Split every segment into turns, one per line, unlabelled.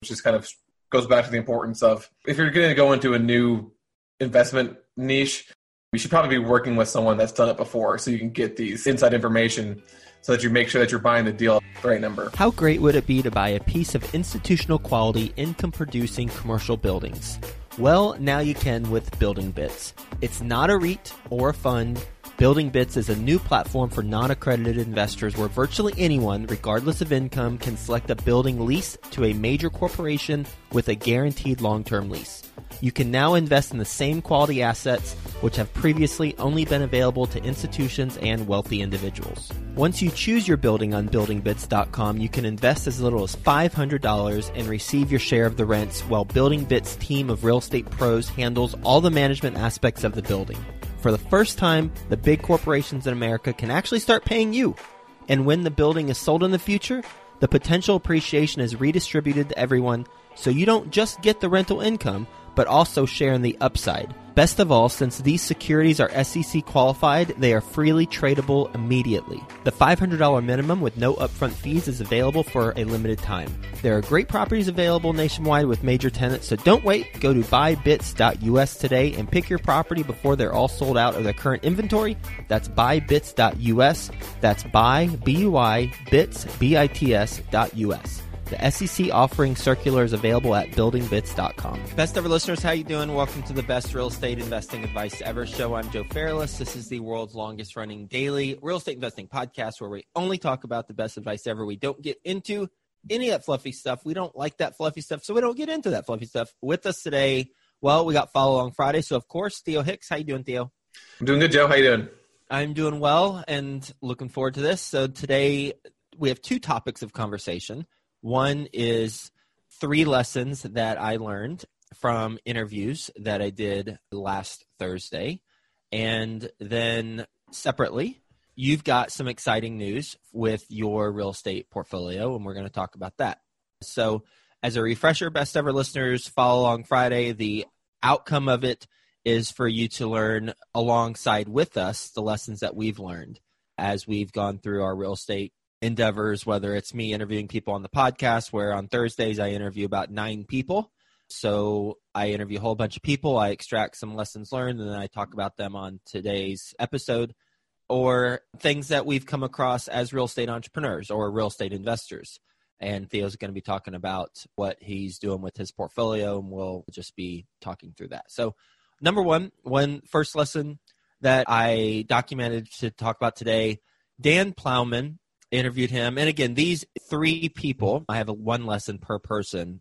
which just kind of goes back to the importance of if you're going to go into a new investment niche, you should probably be working with someone that's done it before so you can get these inside information so that you make sure that you're buying the deal at the right number.
How great would it be to buy a piece of institutional quality income producing commercial buildings? Well, now you can with Building Bits. It's not a REIT or a fund. Building Bits is a new platform for non accredited investors where virtually anyone, regardless of income, can select a building lease to a major corporation with a guaranteed long term lease. You can now invest in the same quality assets which have previously only been available to institutions and wealthy individuals. Once you choose your building on buildingbits.com, you can invest as little as $500 and receive your share of the rents while Building Bits team of real estate pros handles all the management aspects of the building. For the first time, the big corporations in America can actually start paying you. And when the building is sold in the future, the potential appreciation is redistributed to everyone so you don't just get the rental income, but also share in the upside. Best of all, since these securities are SEC qualified, they are freely tradable immediately. The $500 minimum with no upfront fees is available for a limited time. There are great properties available nationwide with major tenants, so don't wait. Go to buybits.us today and pick your property before they're all sold out of their current inventory. That's buybits.us. That's buy, B-U-I, bits, B-I-T-S dot U-S. The SEC offering circular is available at buildingbits.com. Best ever listeners, how you doing? Welcome to the best real estate investing advice ever show. I'm Joe Fairless. This is the world's longest running daily real estate investing podcast where we only talk about the best advice ever. We don't get into any of that fluffy stuff. We don't like that fluffy stuff, so we don't get into that fluffy stuff. With us today, well, we got follow along Friday, so of course, Theo Hicks. How you doing, Theo?
I'm doing good, Joe. How you doing?
I'm doing well and looking forward to this. So today we have two topics of conversation. One is three lessons that I learned from interviews that I did last Thursday. And then separately, you've got some exciting news with your real estate portfolio, and we're going to talk about that. So, as a refresher, best ever listeners, follow along Friday. The outcome of it is for you to learn alongside with us the lessons that we've learned as we've gone through our real estate endeavors, whether it's me interviewing people on the podcast, where on Thursdays I interview about nine people. So I interview a whole bunch of people, I extract some lessons learned, and then I talk about them on today's episode, or things that we've come across as real estate entrepreneurs or real estate investors. And Theo's going to be talking about what he's doing with his portfolio, and we'll just be talking through that. So, number one, one first lesson that I documented to talk about today Dan Plowman interviewed him. And again, these three people, I have a one lesson per person.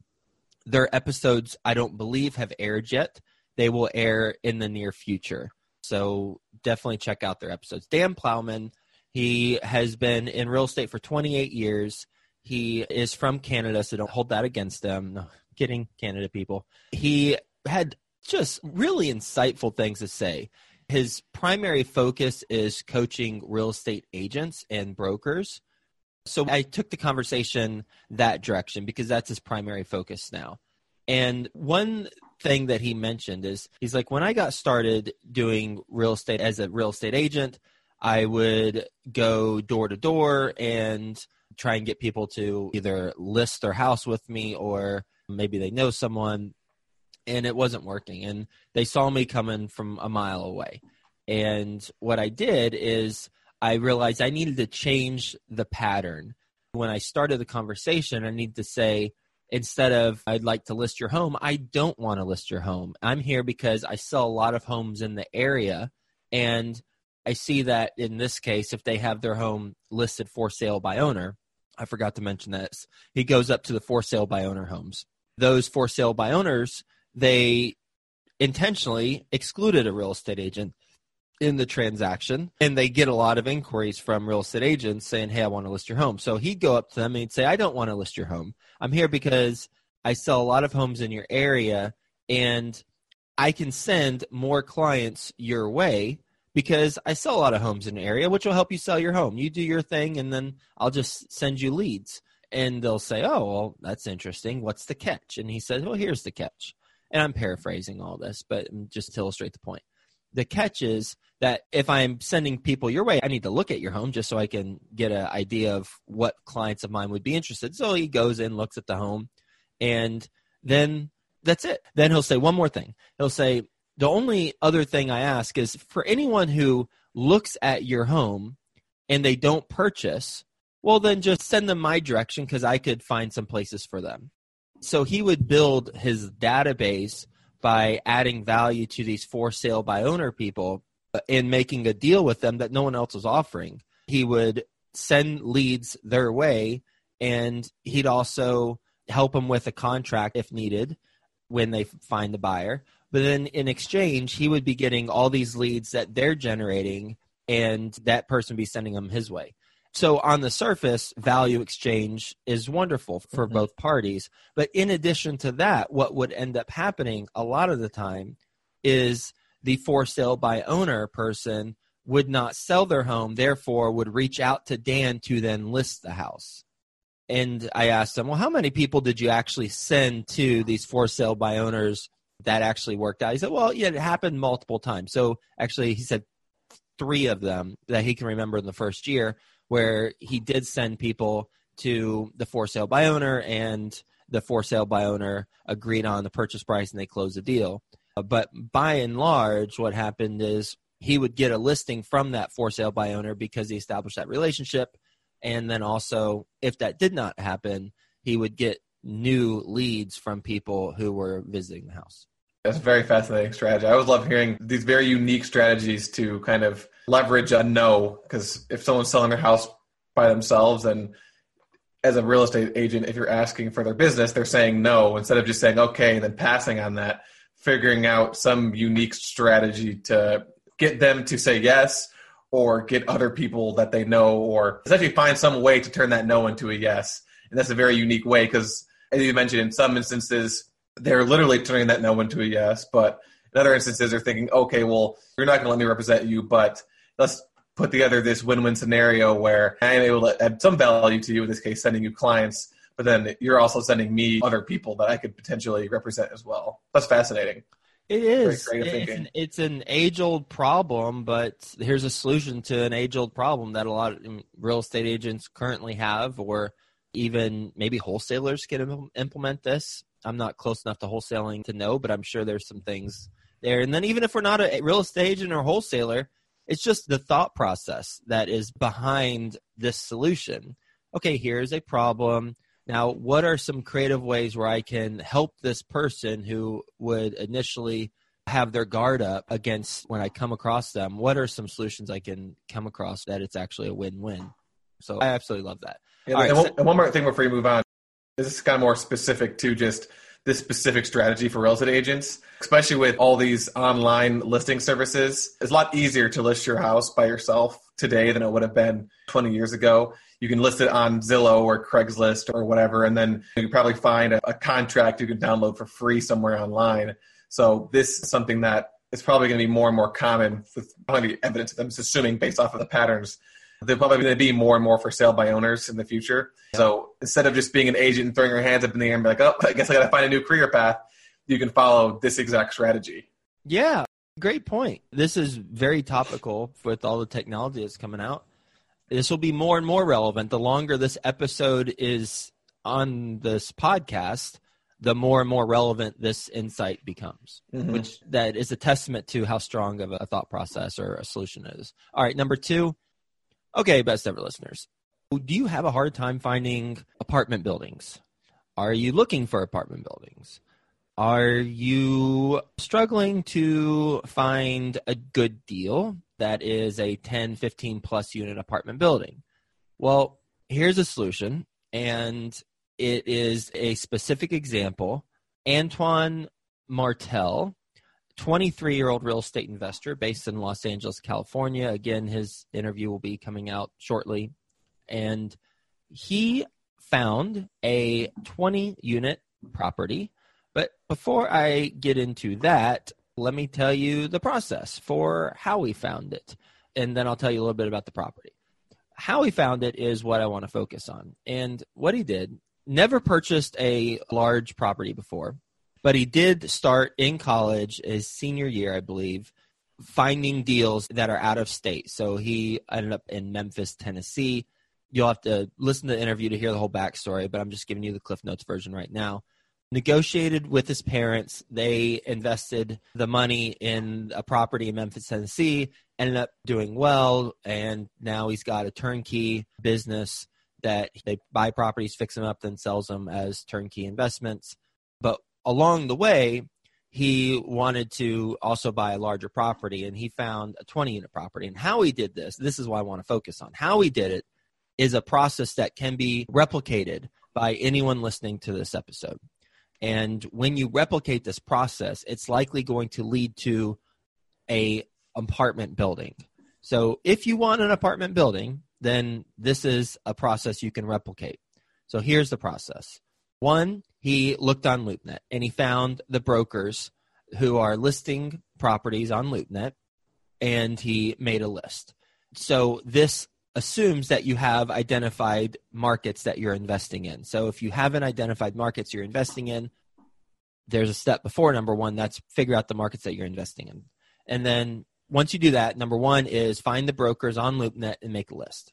Their episodes, I don't believe, have aired yet. They will air in the near future. So definitely check out their episodes. Dan Plowman, he has been in real estate for 28 years. He is from Canada, so don't hold that against him. No, kidding, Canada people. He had just really insightful things to say. His primary focus is coaching real estate agents and brokers. So I took the conversation that direction because that's his primary focus now. And one thing that he mentioned is he's like, when I got started doing real estate as a real estate agent, I would go door to door and try and get people to either list their house with me or maybe they know someone and it wasn't working. And they saw me coming from a mile away. And what i did is i realized i needed to change the pattern. When i started the conversation i need to say instead of i'd like to list your home i don't want to list your home. I'm here because i sell a lot of homes in the area. And i see that in this case if they have their home listed for sale by owner i forgot to mention this he goes up to the for sale by owner homes. Those for sale by owners they intentionally excluded a real estate agent in the transaction and they get a lot of inquiries from real estate agents saying hey i want to list your home. So he'd go up to them and he'd say i don't want to list your home. I'm here because i sell a lot of homes in your area and i can send more clients your way because i sell a lot of homes in the area which will help you sell your home. You do your thing and then i'll just send you leads. And they'll say oh well that's interesting. What's the catch? And he says well here's the catch and I'm paraphrasing all this, but just to illustrate the point. The catch is that if I'm sending people your way, I need to look at your home just so I can get an idea of what clients of mine would be interested. So he goes in, looks at the home, And then that's it. Then he'll say one more thing. He'll say, the only other thing I ask is for anyone who looks at your home and they don't purchase, well, then just send them my direction because I could find some places for them. So he would build his database by adding value to these for sale by owner people uh, and making a deal with them that no one else was offering. He would send leads their way and he'd also help them with a contract if needed when they find the buyer. But then in exchange, he would be getting all these leads that they're generating and that person be sending them his way. So on the surface, value exchange is wonderful for mm-hmm. both parties. But in addition to that, what would end up happening a lot of the time is the for sale by owner person would not sell their home, therefore would reach out to Dan to then list the house. And I asked him, well, how many people did you actually send to these for sale by owners that actually worked out? He said, well, yeah, it happened multiple times. So actually, he said three of them that he can remember in the first year where he did send people to the for sale by owner and the for sale by owner agreed on the purchase price and they closed the deal. But by and large, what happened is he would get a listing from that for sale by owner because he established that relationship and then also, if that did not happen, he would get new leads from people who were visiting the house.
That's a very fascinating strategy. I always love hearing these very unique strategies to kind of leverage a no. Because if someone's selling their house by themselves, and as a real estate agent, if you're asking for their business, they're saying no instead of just saying okay and then passing on that, figuring out some unique strategy to get them to say yes or get other people that they know or essentially find some way to turn that no into a yes. And that's a very unique way because, as you mentioned, in some instances, they're literally turning that no into a yes. But in other instances, they're thinking, okay, well, you're not going to let me represent you, but let's put together this win win scenario where I am able to add some value to you, in this case, sending you clients, but then you're also sending me other people that I could potentially represent as well. That's fascinating.
It is. It's an, it's an age old problem, but here's a solution to an age old problem that a lot of real estate agents currently have, or even maybe wholesalers can implement this. I'm not close enough to wholesaling to know, but I'm sure there's some things there. And then even if we're not a real estate agent or wholesaler, it's just the thought process that is behind this solution. Okay, here's a problem now, what are some creative ways where I can help this person who would initially have their guard up against when I come across them? What are some solutions I can come across that it's actually a win win? So I absolutely love that.
Yeah, and, one, so, and one more thing before you move on. This is kind of more specific to just this specific strategy for real estate agents, especially with all these online listing services. It's a lot easier to list your house by yourself today than it would have been 20 years ago you can list it on Zillow or Craigslist or whatever, and then you can probably find a, a contract you can download for free somewhere online. So this is something that is probably going to be more and more common with probably evidence. of them, assuming based off of the patterns. They're probably going to be more and more for sale by owners in the future. So instead of just being an agent and throwing your hands up in the air and be like, oh, I guess I got to find a new career path, you can follow this exact strategy.
Yeah, great point. This is very topical with all the technology that's coming out this will be more and more relevant the longer this episode is on this podcast the more and more relevant this insight becomes mm-hmm. which that is a testament to how strong of a thought process or a solution is all right number two okay best ever listeners do you have a hard time finding apartment buildings are you looking for apartment buildings are you struggling to find a good deal that is a 10, 15 plus unit apartment building? Well, here's a solution, and it is a specific example. Antoine Martel, 23 year old real estate investor based in Los Angeles, California. Again, his interview will be coming out shortly. And he found a 20 unit property but before I get into that, let me tell you the process for how we found it. And then I'll tell you a little bit about the property. How he found it is what I want to focus on. And what he did, never purchased a large property before, but he did start in college, his senior year, I believe, finding deals that are out of state. So he ended up in Memphis, Tennessee. You'll have to listen to the interview to hear the whole backstory, but I'm just giving you the Cliff Notes version right now negotiated with his parents. They invested the money in a property in Memphis, Tennessee, ended up doing well, and now he's got a turnkey business that they buy properties, fix them up, then sells them as turnkey investments. Along the way, he wanted to also buy a larger property and he found a 20 unit property. And how he did this, this is what I want to focus on. How he did it is a process that can be replicated by anyone listening to this episode. And when you replicate this process, it's likely going to lead to a apartment building. So if you want an apartment building, then this is a process you can replicate. So here's the process. One, he looked on LoopNet and he found the brokers who are listing properties on LoopNet and he made a list. So this assumes that you have identified markets that you're investing in. So if you haven't identified markets you're investing in, there's a step before number one that's figure out the markets that you're investing in. And then once you do that, number one is find the brokers on LoopNet and make a list.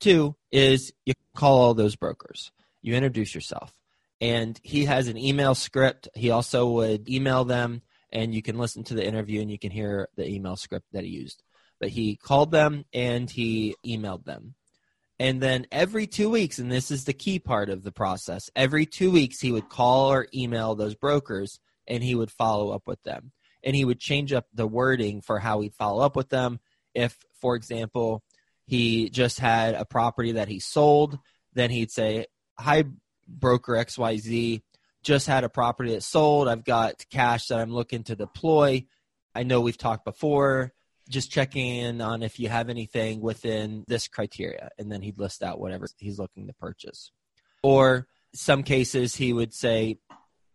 Two is you call all those brokers. You introduce yourself. And he has an email script. He also would email them, and you can listen to the interview and you can hear the email script that he used but he called them and he emailed them. And then every two weeks, and this is the key part of the process, every two weeks he would call or email those brokers and he would follow up with them. And he would change up the wording for how he'd follow up with them. If, for example, he just had a property that he sold, then he'd say, Hi, broker XYZ, just had a property that sold. I've got cash that I'm looking to deploy. I know we've talked before just checking in on if you have anything within this criteria and then he'd list out whatever he's looking to purchase or some cases he would say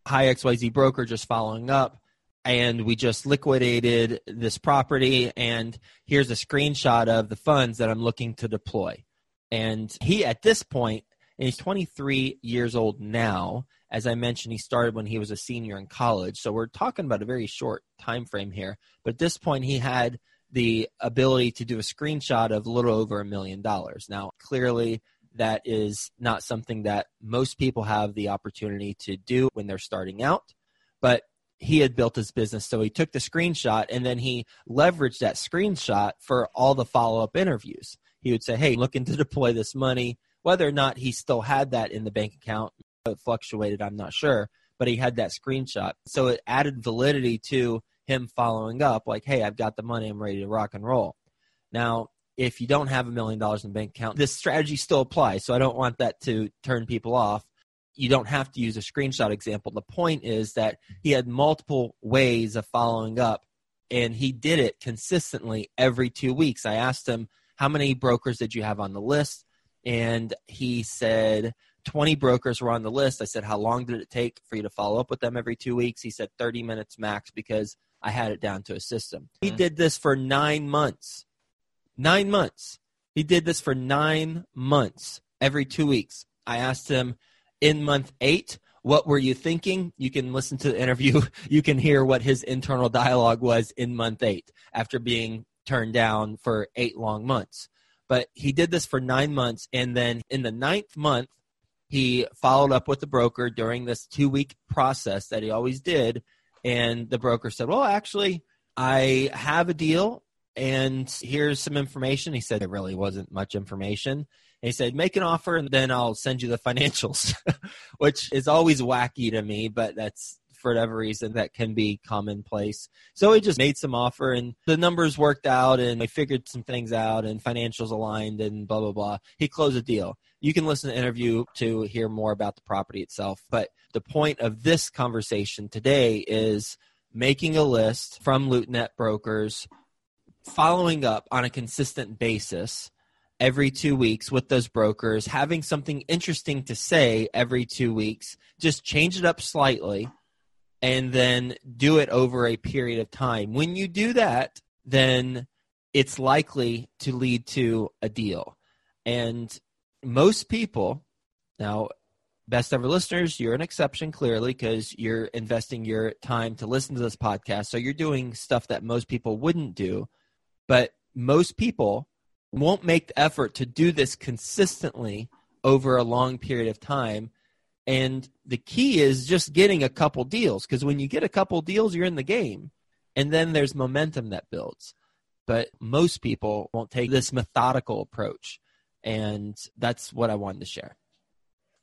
hi xyz broker just following up and we just liquidated this property and here's a screenshot of the funds that i'm looking to deploy and he at this point and he's 23 years old now as i mentioned he started when he was a senior in college so we're talking about a very short time frame here but at this point he had the ability to do a screenshot of a little over a million dollars. Now, clearly, that is not something that most people have the opportunity to do when they're starting out, but he had built his business. So he took the screenshot and then he leveraged that screenshot for all the follow up interviews. He would say, Hey, looking to deploy this money. Whether or not he still had that in the bank account, it fluctuated, I'm not sure, but he had that screenshot. So it added validity to him following up like, hey, I've got the money, I'm ready to rock and roll. Now, if you don't have a million dollars in bank account, this strategy still applies. So I don't want that to turn people off. You don't have to use a screenshot example. The point is that he had multiple ways of following up and he did it consistently every two weeks. I asked him, How many brokers did you have on the list? And he said, 20 brokers were on the list. I said, How long did it take for you to follow up with them every two weeks? He said, 30 minutes max because I had it down to a system. He mm-hmm. did this for nine months. Nine months. He did this for nine months every two weeks. I asked him in month eight, what were you thinking? You can listen to the interview. You can hear what his internal dialogue was in month eight after being turned down for eight long months. But he did this for nine months. And then in the ninth month, he followed up with the broker during this two week process that he always did and the broker said, Well, actually, I have a deal and here's some information. He said, There really wasn't much information. And he said, Make an offer and then I'll send you the financials, which is always wacky to me, but that's for whatever reason that can be commonplace. So he just made some offer and the numbers worked out and we figured some things out and financials aligned and blah blah blah. He closed a deal. You can listen to the interview to hear more about the property itself. But the point of this conversation today is making a list from LoopNet brokers, following up on a consistent basis every two weeks with those brokers, having something interesting to say every two weeks, just change it up slightly, and then do it over a period of time. When you do that, then it's likely to lead to a deal. And most people, now, best ever listeners, you're an exception clearly because you're investing your time to listen to this podcast. So you're doing stuff that most people wouldn't do. But most people won't make the effort to do this consistently over a long period of time. And the key is just getting a couple deals because when you get a couple deals, you're in the game. And then there's momentum that builds. But most people won't take this methodical approach. And that's what I wanted to share.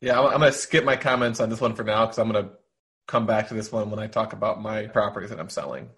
Yeah, I'm, going to skip my comments on this one for now because I'm going to come back to this one when I talk about my properties that I'm selling.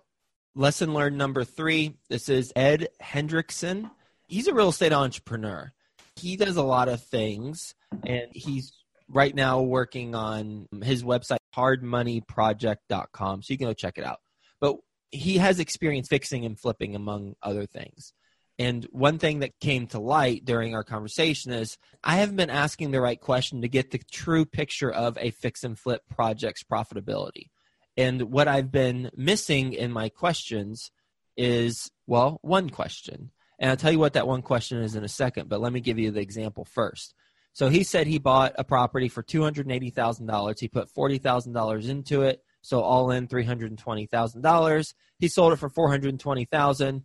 Lesson learned number three. This is Ed Hendrickson. He's a real estate entrepreneur. He does a lot of things, and he's right now working on his website, hardmoneyproject.com. So you can go check it out. But he has experience fixing and flipping, among other things. And one thing that came to light during our conversation is I haven't been asking the right question to get the true picture of a fix and flip project's profitability. And what I've been missing in my questions is, well, one question. And I'll tell you what that one question is in a second, but let me give you the example first. So he said he bought a property for $280,000. He put $40,000 into it. So all in $320,000. He sold it for 420,000.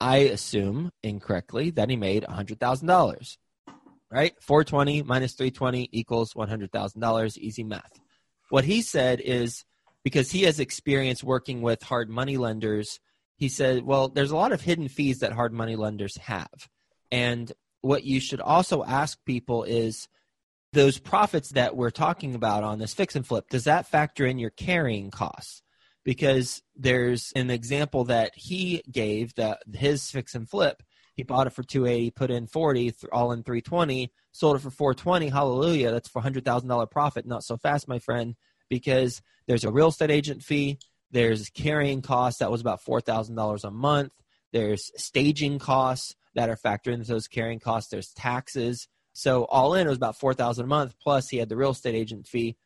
I assume incorrectly that he made $100,000. Right? 420 minus 320 equals $100,000. Easy math. What he said is because he has experience working with hard money lenders, he said, well, there's a lot of hidden fees that hard money lenders have. And what you should also ask people is those profits that we're talking about on this fix and flip, does that factor in your carrying costs? because there's an example that he gave that his fix and flip he bought it for 280 put in 40 all in 320 sold it for 420 hallelujah that's for $100000 profit not so fast my friend because there's a real estate agent fee there's carrying costs that was about $4000 a month there's staging costs that are factored into those carrying costs there's taxes so all in it was about 4000 a month plus he had the real estate agent fee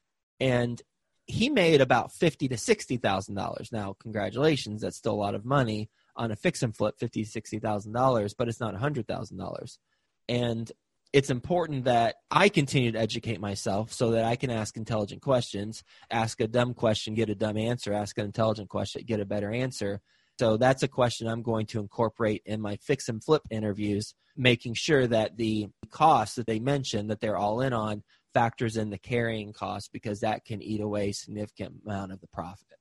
and he made about fifty to sixty thousand dollars. Now, congratulations, that's still a lot of money on a fix and flip, fifty sixty thousand dollars, but it's not a hundred thousand dollars. And it's important that I continue to educate myself so that I can ask intelligent questions. Ask a dumb question, get a dumb answer. Ask an intelligent question, get a better answer. So that's a question I'm going to incorporate in my fix and flip interviews, making sure that the costs that they mention that they're all in on factors in the carrying cost because that can eat away significant amount of the profit.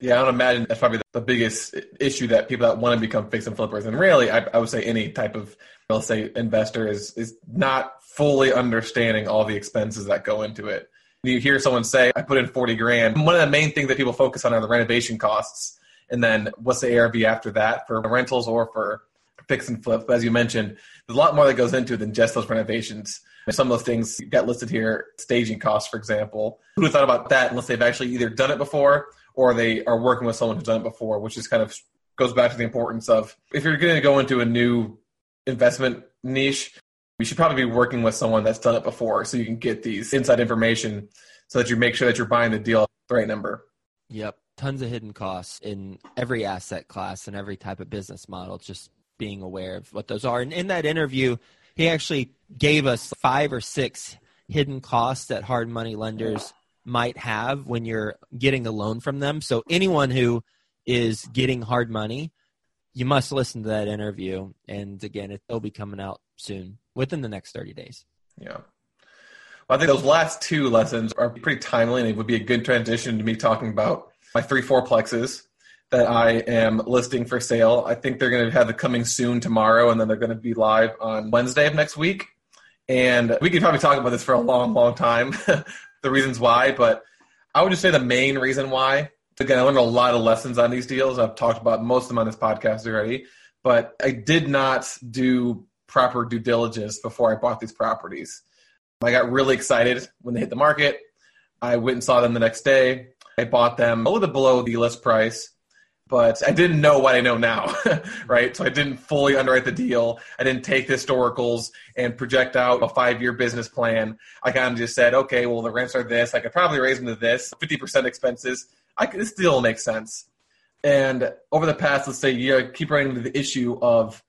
Yeah, I don't imagine that's probably the biggest issue that people that want to become fix and flippers, and really, I, I, would say any type of real estate investor is is not fully understanding all the expenses that go into it. You hear someone say, "I put in forty grand." One of the main things that people focus on are the renovation costs, and then what's the ARV after that for rentals or for fix and flip. But as you mentioned, there's a lot more that goes into it than just those renovations. Some of those things you got listed here, staging costs, for example. Who would have thought about that unless they've actually either done it before or they are working with someone who's done it before, which is kind of goes back to the importance of if you're going to go into a new investment niche, you should probably be working with someone that's done it before so you can get these inside information so that you make sure that you're buying the deal the right number.
Yep. Tons of hidden costs in every asset class and every type of business model. Just being aware of what those are. And in that interview, he actually gave us five or six hidden costs that hard money lenders might have when you're getting a loan from them. So anyone who is getting hard money, you must listen to that interview. And again, it'll be coming out soon within the next 30 days.
Yeah. Well, I think those last two lessons are pretty timely and it would be a good transition to me talking about my three fourplexes that I am listing for sale. I think they're going to have the coming soon tomorrow, and then they're going to be live on Wednesday of next week. And we could probably talk about this for a long, long time, the reasons why. But I would just say the main reason why. Again, I learned a lot of lessons on these deals. I've talked about most of them on this podcast already, but I did not do proper due diligence before I bought these properties. I got really excited when they hit the market. I went and saw them the next day. I bought them a little bit below the list price but I didn't know what I know now, right? So I didn't fully underwrite the deal. I didn't take the historicals and project out a five year business plan. I kind of just said, okay, well, the rents are this. I could probably raise them to this, 50% expenses. I could, this deal makes sense. And over the past, let's say, year, I keep running into the issue of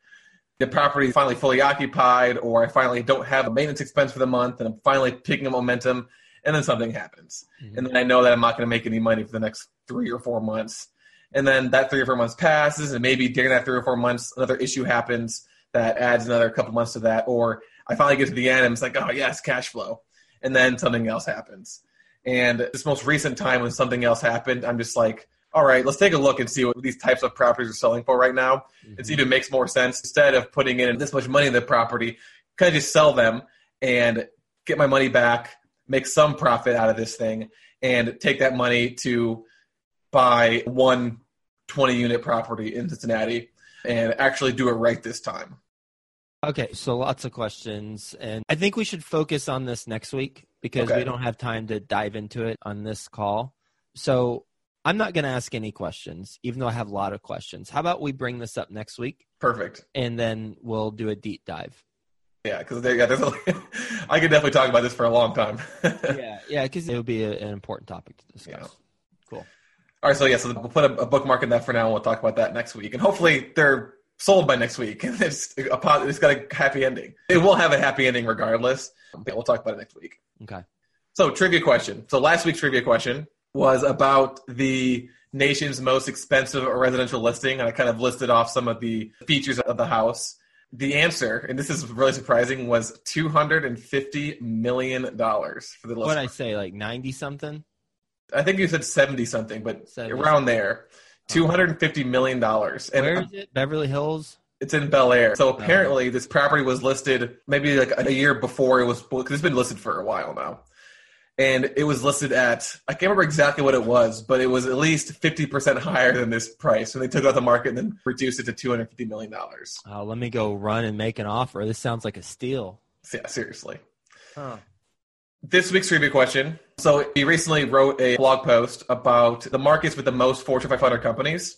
the property finally fully occupied, or I finally don't have a maintenance expense for the month, and I'm finally picking up momentum, and then something happens. Mm-hmm. And then I know that I'm not going to make any money for the next three or four months and then that three or four months passes, and maybe during that three or four months, another issue happens that adds another couple months to that, or I finally get to the end and it's like, oh yes, cash flow, and then something else happens. And this most recent time when something else happened, I'm just like, all right, let's take a look and see what these types of properties are selling for right now mm-hmm. and see if it makes more sense instead of putting in this much money in the property, kind of just sell them and get my money back, make some profit out of this thing, and take that money to buy one 20 unit property in Cincinnati and actually do it right this time.
Okay, so lots of questions, and I think we should focus on this next week because okay. we don't have time to dive into it on this call. So I'm not going to ask any questions, even though I have a lot of questions. How about we bring this up next week?
Perfect.
And then we'll do a deep dive.
Yeah, because yeah, there's a, I could definitely talk about this for a long time.
yeah, yeah, because it would be a, an important topic to discuss. Yeah. Cool.
All right, so yeah, so we'll put a, a, bookmark in that for now, and we'll talk about that next week, and hopefully they're sold by next week, and it's a, it's got a happy ending. It will have a happy ending regardless. But we'll talk about it next week.
Okay.
So trivia question. So last week's trivia question was about the nation's most expensive residential listing, and I kind of listed off some of the features of the house. The answer, and this is really surprising, was two hundred and fifty million dollars for the.
What I say, like ninety something?
I think you said seventy something, but 70. around there. Two hundred and fifty million dollars.
And Where is it? Beverly Hills.
It's in Bel Air. So apparently, this property was listed maybe like a year before it was because it's been listed for a while now and it was listed at I can't remember exactly what it was, but it was at least fifty percent higher than this price. And they took it off the market and then reduced it to two hundred fifty million dollars.
Oh, let me go run and make an offer. This sounds like a steal.
Yeah, seriously. Huh. This week's trivia question. So he recently wrote a blog post about the markets with the most Fortune 500 companies.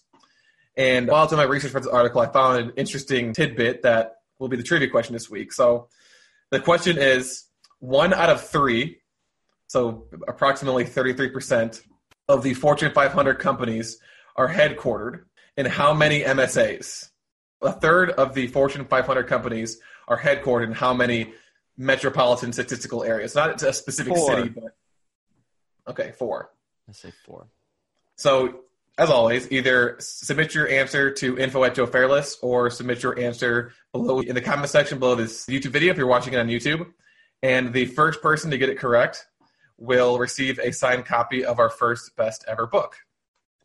And while doing my research for this article, I found an interesting tidbit that will be the trivia question this week. So the question is: one out of three so approximately 33% of the Fortune 500 companies are headquartered in how many MSAs? A third of the Fortune 500 companies are headquartered in how many metropolitan statistical areas? Not a specific four. city, but okay, four.
I say four.
So, as always, either submit your answer to info at Joe Fairless or submit your answer below in the comment section below this YouTube video if you're watching it on YouTube. And the first person to get it correct will receive a signed copy of our first best ever book.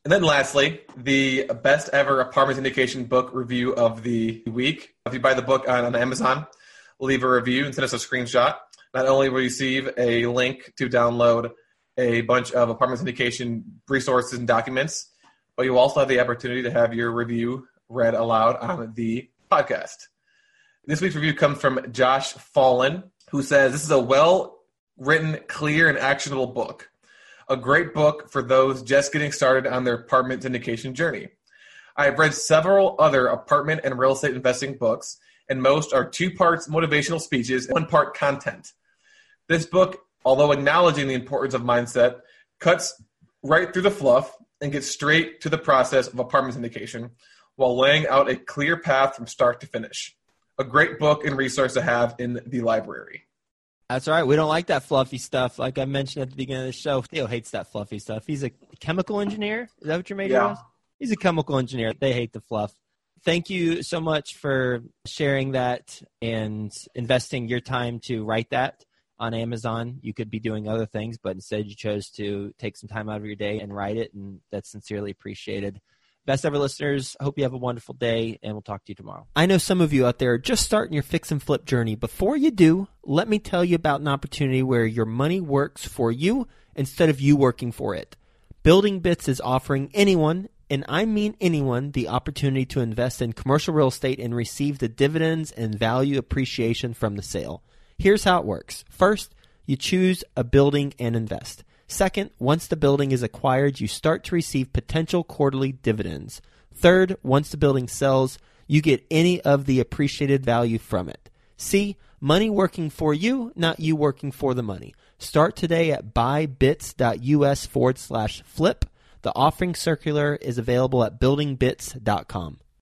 And then lastly, the best ever apartment syndication book review of the week. If you buy the book on, on Amazon, leave a review and send us a screenshot. Not only will you receive a link to download a bunch of apartment syndication resources and documents, but you'll also have the opportunity to have your review read aloud on the podcast. This week's review comes from Josh Fallen, who says this is a well written, clear, and actionable book. A great book for those just getting started on their apartment syndication journey. I have read several other apartment and real estate investing books, and most are two parts motivational speeches and one part content. This book, although acknowledging the importance of mindset, cuts right through the fluff and gets straight to the process of apartment syndication while laying out a clear path from start to finish. A great book and resource to have in the library.
That's all right. We don't like that fluffy stuff. Like I mentioned at the beginning of the show, Theo hates that fluffy stuff. He's a chemical engineer. Is that what your major yeah. was? He's a chemical engineer. They hate the fluff. Thank you so much for sharing that and investing your time to write that on Amazon. You could be doing other things, but instead you chose to take some time out of your day and write it, and that's sincerely appreciated. Best ever listeners, hope you have a wonderful day, and we'll talk to you tomorrow. I know some of you out there are just starting your fix and flip journey. Before you do, let me tell you about an opportunity where your money works for you instead of you working for it. Building Bits is offering anyone, and I mean anyone, the opportunity to invest in commercial real estate and receive the dividends and value appreciation from the sale. Here's how it works. First, you choose a building and invest. Second, once the building is acquired, you start to receive potential quarterly dividends. Third, once the building sells, you get any of the appreciated value from it. See, money working for you, not you working for the money. Start today at buybits.us forward slash flip. The offering circular is available at buildingbits.com.